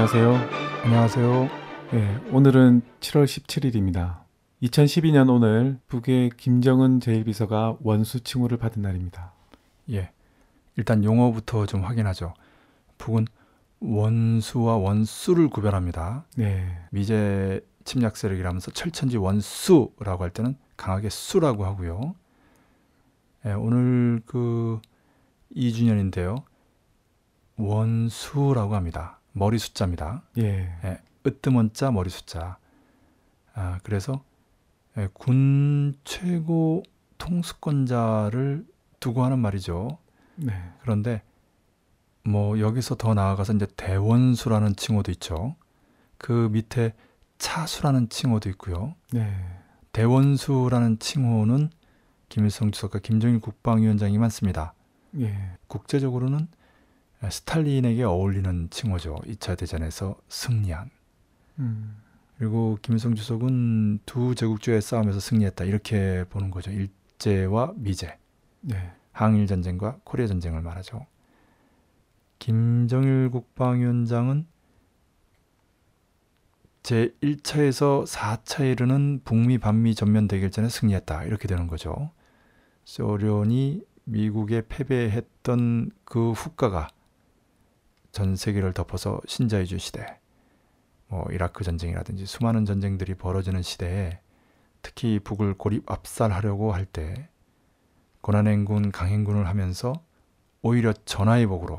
안녕하세요. 안녕하세요. 예, 오늘은 7월 17일입니다. 2012년 오늘 북의 김정은 제1비서가 원수 칭호를 받은 날입니다. 예. 일단 용어부터 좀 확인하죠. 북은 원수와 원수를 구별합니다. 네. 미제 침략 세력이라면서 철천지 원수라고 할 때는 강하게 수라고 하고요. 예, 오늘 그 2주년인데요. 원수라고 합니다. 머리 숫자입니다. 예. 예, 으뜸원자 머리 숫자. 아, 그래서 예, 군 최고 통수권자를 두고 하는 말이죠. 네. 그런데 뭐 여기서 더 나아가서 이제 대원수라는 칭호도 있죠. 그 밑에 차수라는 칭호도 있고요. 네. 대원수라는 칭호는 김일성 주석과 김정일 국방위원장이 많습니다. 예. 국제적으로는 스탈린에게 어울리는 칭호죠. 2차 대전에서 승리한. 음. 그리고 김일성 주석은 두 제국주의 싸움에서 승리했다. 이렇게 보는 거죠. 일제와 미제. 네. 항일 전쟁과 코리아 전쟁을 말하죠. 김정일 국방위원장은 제 1차에서 4차에 이르는 북미 반미 전면 대결전에 승리했다. 이렇게 되는 거죠. 소련이 미국에 패배했던 그 후과가 전 세계를 덮어서 신자유주의 시대, 뭐 이라크 전쟁이라든지 수많은 전쟁들이 벌어지는 시대에 특히 북을 고립 압살하려고 할 때 고난행군 강행군을 하면서 오히려 전화위복으로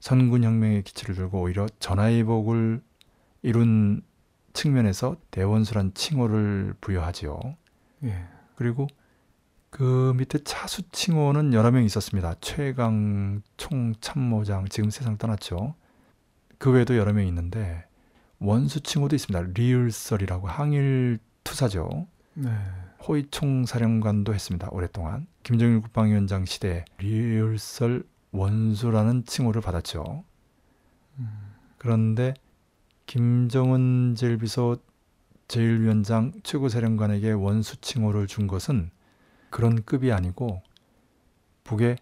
선군혁명의 기치를 들고 오히려 전화위복을 이룬 측면에서 대원수란 칭호를 부여하지요. 예. 그리고 그 밑에 차수 칭호는 여러 명 있었습니다. 최강 총참모장 지금 세상 떠났죠. 그 외에도 여러 명 있는데 원수 칭호도 있습니다. 리을설이라고 항일 투사죠. 네. 호위 총 사령관도 했습니다. 오랫동안 김정일 국방위원장 시대에 리을설 원수라는 칭호를 받았죠. 음. 그런데 김정은 제1비서 제1위원장 최고사령관에게 원수 칭호를 준 것은 그런 급이 아니고 북의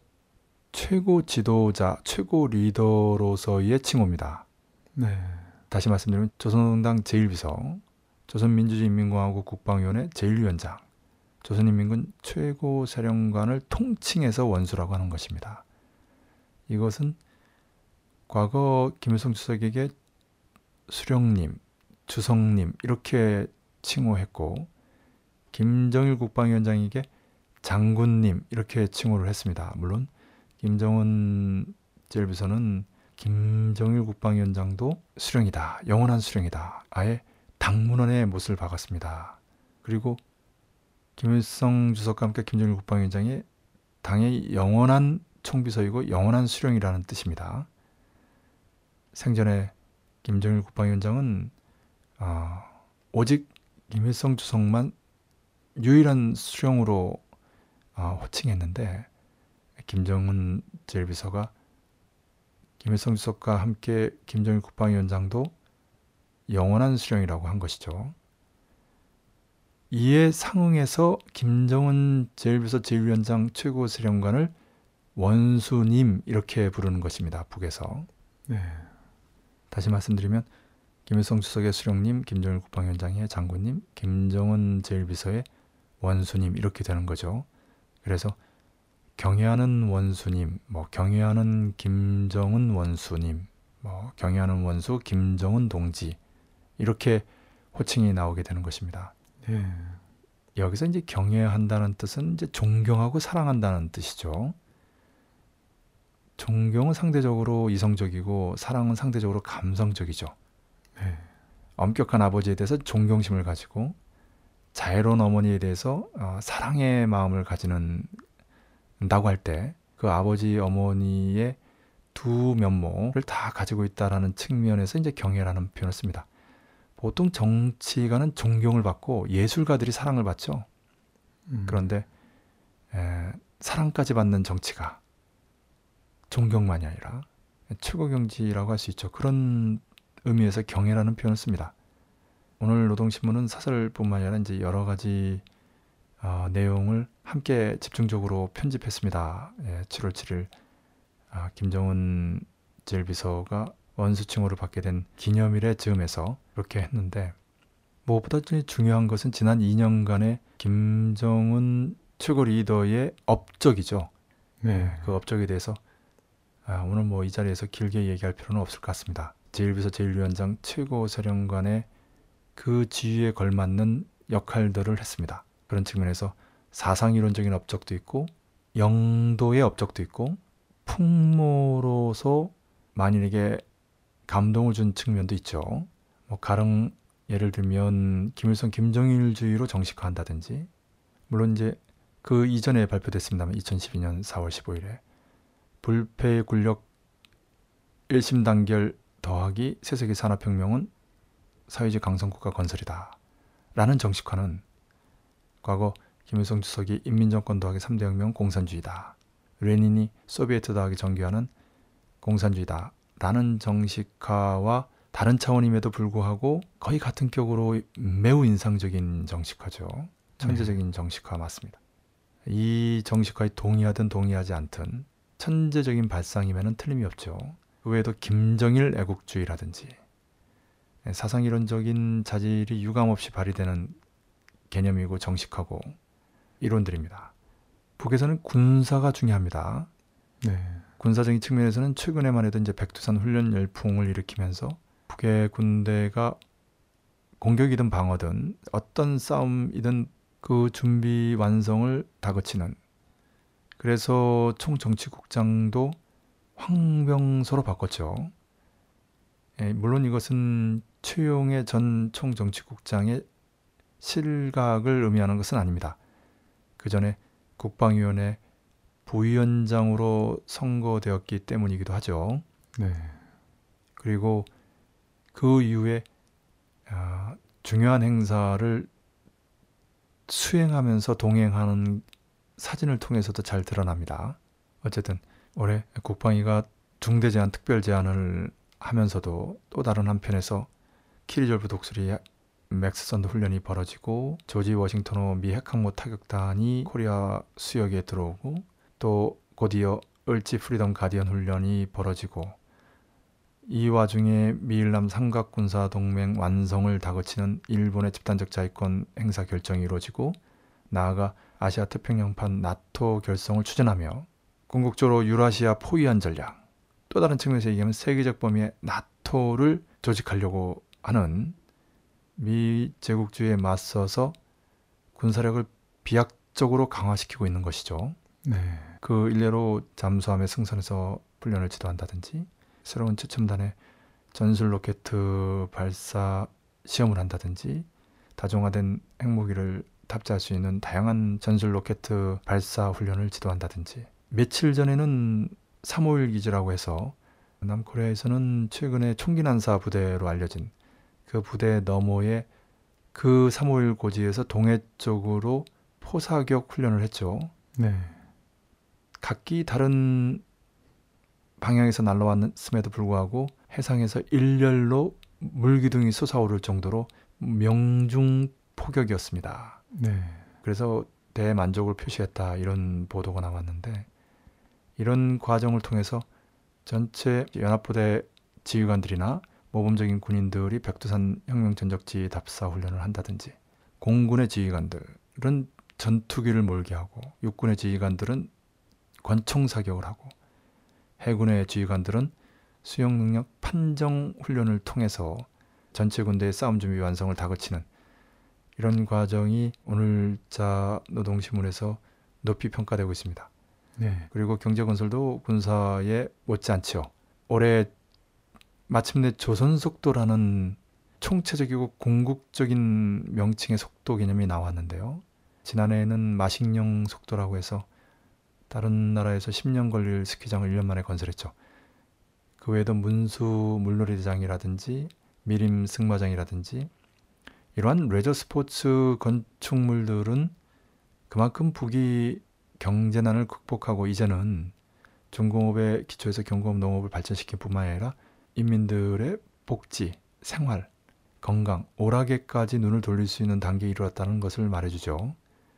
최고 지도자, 최고 리더로서의 칭호입니다. 네. 다시 말씀드리면 조선노동당 제1비서, 조선민주주의인민공화국 국방위원회 제1위원장, 조선인민군 최고 사령관을 통칭해서 원수라고 하는 것입니다. 이것은 과거 김일성 주석에게 수령님, 주성님 이렇게 칭호했고 김정일 국방위원장에게 장군님 이렇게 칭호를 했습니다. 물론 김정은 제1비서는 김정일 국방위원장도 수령이다. 영원한 수령이다. 아예 당문원의 못을 박았습니다. 그리고 김일성 주석과 함께 김정일 국방위원장이 당의 영원한 총비서이고 영원한 수령이라는 뜻입니다. 생전에 김정일 국방위원장은 어, 오직 김일성 주석만 유일한 수령으로 어, 호칭했는데 김정은 제1비서가 김일성 주석과 함께 김정일 국방위원장도 영원한 수령이라고 한 것이죠. 이에 상응해서 김정은 제1비서 제1위원장 최고사령관을 원수님 이렇게 부르는 것입니다. 북에서. 네. 다시 말씀드리면 김일성 주석의 수령님, 김정일 국방위원장의 장군님, 김정은 제1비서의 원수님 이렇게 되는 거죠. 그래서 경애하는 원수님, 뭐 경애하는 김정은 원수님, 뭐 경애하는 원수 김정은 동지 이렇게 호칭이 나오게 되는 것입니다. 네. 여기서 이제 경애한다는 뜻은 이제 존경하고 사랑한다는 뜻이죠. 존경은 상대적으로 이성적이고 사랑은 상대적으로 감성적이죠. 네. 엄격한 아버지에 대해서 존경심을 가지고 자애로운 어머니에 대해서 어, 사랑의 마음을 가지는다고 할 때 그 아버지 어머니의 두 면모를 다 가지고 있다라는 측면에서 이제 경애라는 표현을 씁니다. 보통 정치가는 존경을 받고 예술가들이 사랑을 받죠. 음. 그런데 에, 사랑까지 받는 정치가 존경만이 아니라 최고 경지라고 할 수 있죠. 그런 의미에서 경애라는 표현을 씁니다. 오늘 노동신문은 사설뿐만 아니라 이제 여러 가지 어, 내용을 함께 집중적으로 편집했습니다. 예, 7월 7일 아, 김정은 제1비서가 원수칭호를 받게 된 기념일에 즈음해서 그렇게 했는데 무엇보다 중요한 것은 지난 2년간의 김정은 최고 리더의 업적이죠. 네. 그 업적에 대해서 아, 오늘 뭐 이 자리에서 길게 얘기할 필요는 없을 것 같습니다. 제1비서 제1위원장 최고 사령관의 그 지위에 걸맞는 역할들을 했습니다. 그런 측면에서 사상 이론적인 업적도 있고 영도의 업적도 있고 풍모로서 만인에게 감동을 준 측면도 있죠. 뭐 가령 예를 들면 김일성 김정일주의로 정식화한다든지 물론 이제 그 이전에 발표됐습니다만 2012년 4월 15일에 불패의 굴력 1심 단결 더하기 세세계 산업혁명은 사회주의 강성국가 건설이다. 라는 정식화는 과거 김일성 주석이 인민정권 더하기 3대 혁명 공산주의다. 레닌이 소비에트 더하기 정교화는 공산주의다. 라는 정식화와 다른 차원임에도 불구하고 거의 같은 격으로 매우 인상적인 정식화죠. 천재적인 정식화 맞습니다. 이 정식화에 동의하든 동의하지 않든 천재적인 발상임에는 틀림이 없죠. 그 외에도 김정일 애국주의라든지 사상 이론적인 자질이 유감없이 발휘되는 개념이고 정식하고 이론들입니다. 북에서는 군사가 중요합니다. 네. 군사적인 측면에서는 최근에만 해도 이제 백두산 훈련 열풍을 일으키면서 북의 군대가 공격이든 방어든 어떤 싸움이든 그 준비 완성을 다그치는 그래서 총정치국장도 황병서로 바꿨죠. 예, 물론 이것은 최용의 전 총정치국장의 실각을 의미하는 것은 아닙니다. 그 전에 국방위원회 부위원장으로 선거되었기 때문이기도 하죠. 네. 그리고 그 이후에 아, 중요한 행사를 수행하면서 동행하는 사진을 통해서도 잘 드러납니다. 어쨌든 올해 국방위가 중대 제안 특별 제안을 하면서도 또 다른 한편에서 키리졸브 독수리 맥스 선더 훈련이 벌어지고 조지 워싱턴호 미 핵항모 타격단이 코리아 수역에 들어오고 또 곧이어 을지 프리덤 가디언 훈련이 벌어지고 이 와중에 미일남 삼각군사 동맹 완성을 다그치는 일본의 집단적 자위권 행사 결정이 이루어지고 나아가 아시아 태평양판 나토 결성을 추진하며 궁극적으로 유라시아 포위한 전략 또 다른 측면에서 얘기하면 세계적 범위의 나토를 조직하려고 하는 미 제국주의에 맞서서 군사력을 비약적으로 강화시키고 있는 것이죠. 네. 그 일례로 잠수함의 승선에서 훈련을 지도한다든지 새로운 최첨단의 전술 로켓 발사 시험을 한다든지 다종화된 핵무기를 탑재할 수 있는 다양한 전술 로켓 발사 훈련을 지도한다든지 며칠 전에는 351 기지라고 해서 남코리아에서는 최근에 총기 난사 부대로 알려진 그 부대 너머에 그351 고지에서 동해 쪽으로 포사격 훈련을 했죠. 네. 각기 다른 방향에서 날라왔음에도 불구하고 해상에서 일렬로 물기둥이 솟아오를 정도로 명중 포격이었습니다. 네. 그래서 대만족을 표시했다 이런 보도가 나왔는데 이런 과정을 통해서 전체 연합부대 지휘관들이나 모범적인 군인들이 백두산 혁명 전적지 답사 훈련을 한다든지 공군의 지휘관들은 전투기를 몰게 하고 육군의 지휘관들은 권총 사격을 하고 해군의 지휘관들은 수영 능력 판정 훈련을 통해서 전체 군대의 싸움 준비 완성을 다그치는 이런 과정이 오늘자 노동신문에서 높이 평가되고 있습니다. 네. 그리고 경제건설도 군사에 못지않죠. 올해 마침내 조선속도라는 총체적이고 궁극적인 명칭의 속도 개념이 나왔는데요. 지난해에는 마식령 속도라고 해서 다른 나라에서 10년 걸릴 스키장을 1년 만에 건설했죠. 그 외에도 문수 물놀이장이라든지 미림 승마장이라든지 이러한 레저 스포츠 건축물들은 그만큼 북이 경제난을 극복하고 이제는 중공업의 기초에서 경공업 농업을 발전시킨 뿐만 아니라 인민들의 복지, 생활, 건강, 오락에까지 눈을 돌릴 수 있는 단계에 이르렀다는 것을 말해주죠.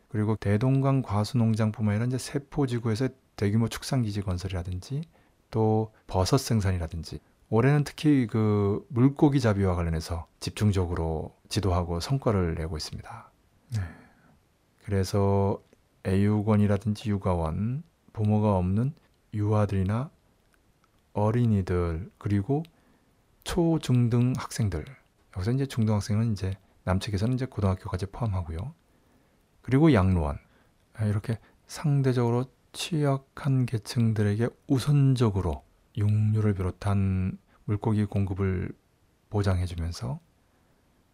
그리고 대동강 과수농장뿐만 아니라 이제 세포지구에서 대규모 축산기지 건설이라든지 또 버섯 생산이라든지 올해는 특히 그 물고기 잡이와 관련해서 집중적으로 지도하고 성과를 내고 있습니다. 네. 그래서 애육원이라든지 육아원, 부모가 없는 유아들이나 어린이들 그리고 초중등 학생들 여기서 이제 중등학생은 이제 남측에서는 이제 고등학교까지 포함하고요. 그리고 양로원 아, 이렇게 상대적으로 취약한 계층들에게 우선적으로 육류를 비롯한 물고기 공급을 보장해주면서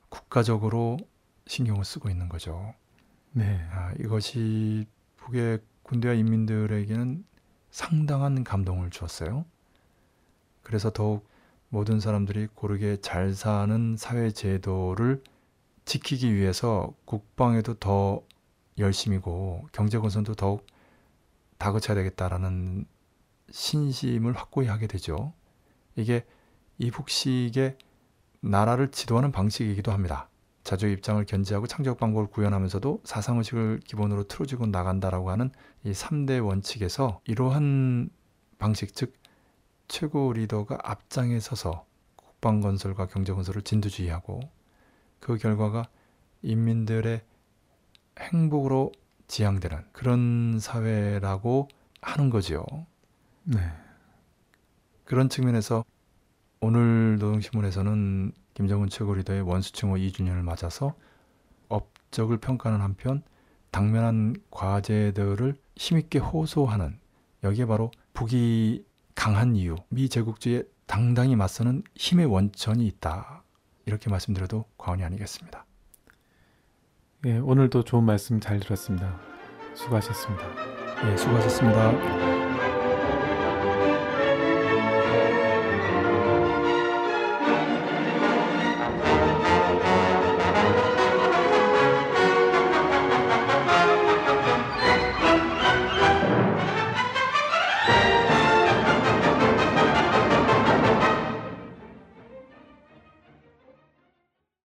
국가적으로 신경을 쓰고 있는 거죠. 네. 아, 이것이 북의 군대와 인민들에게는 상당한 감동을 주었어요. 그래서 더욱 모든 사람들이 고르게 잘 사는 사회 제도를 지키기 위해서 국방에도 더 열심이고 경제 건설도 더욱 다그쳐야 되겠다라는 신심을 확고히 하게 되죠. 이게 이북식의 나라를 지도하는 방식이기도 합니다. 자주 입장을 견제하고 창작 방법을 구현하면서도 사상의식을 기본으로 틀어지고 나간다라고 하는 이 3대 원칙에서 이러한 방식 즉 최고 리더가 앞장에 서서 국방 건설과 경제 건설을 진두지휘하고 그 결과가 인민들의 행복으로 지향되는 그런 사회라고 하는 거지요. 네. 그런 측면에서 오늘 노동신문에서는 김정은 최고 리더의 원수칭호 2주년을 맞아서 업적을 평가하는 한편 당면한 과제들을 힘있게 호소하는 여기에 바로 북이 강한 이유, 미 제국주의에 당당히 맞서는 힘의 원천이 있다. 이렇게 말씀드려도 과언이 아니겠습니다. 예, 오늘도 좋은 말씀 잘 들었습니다. 수고하셨습니다. 예, 수고하셨습니다.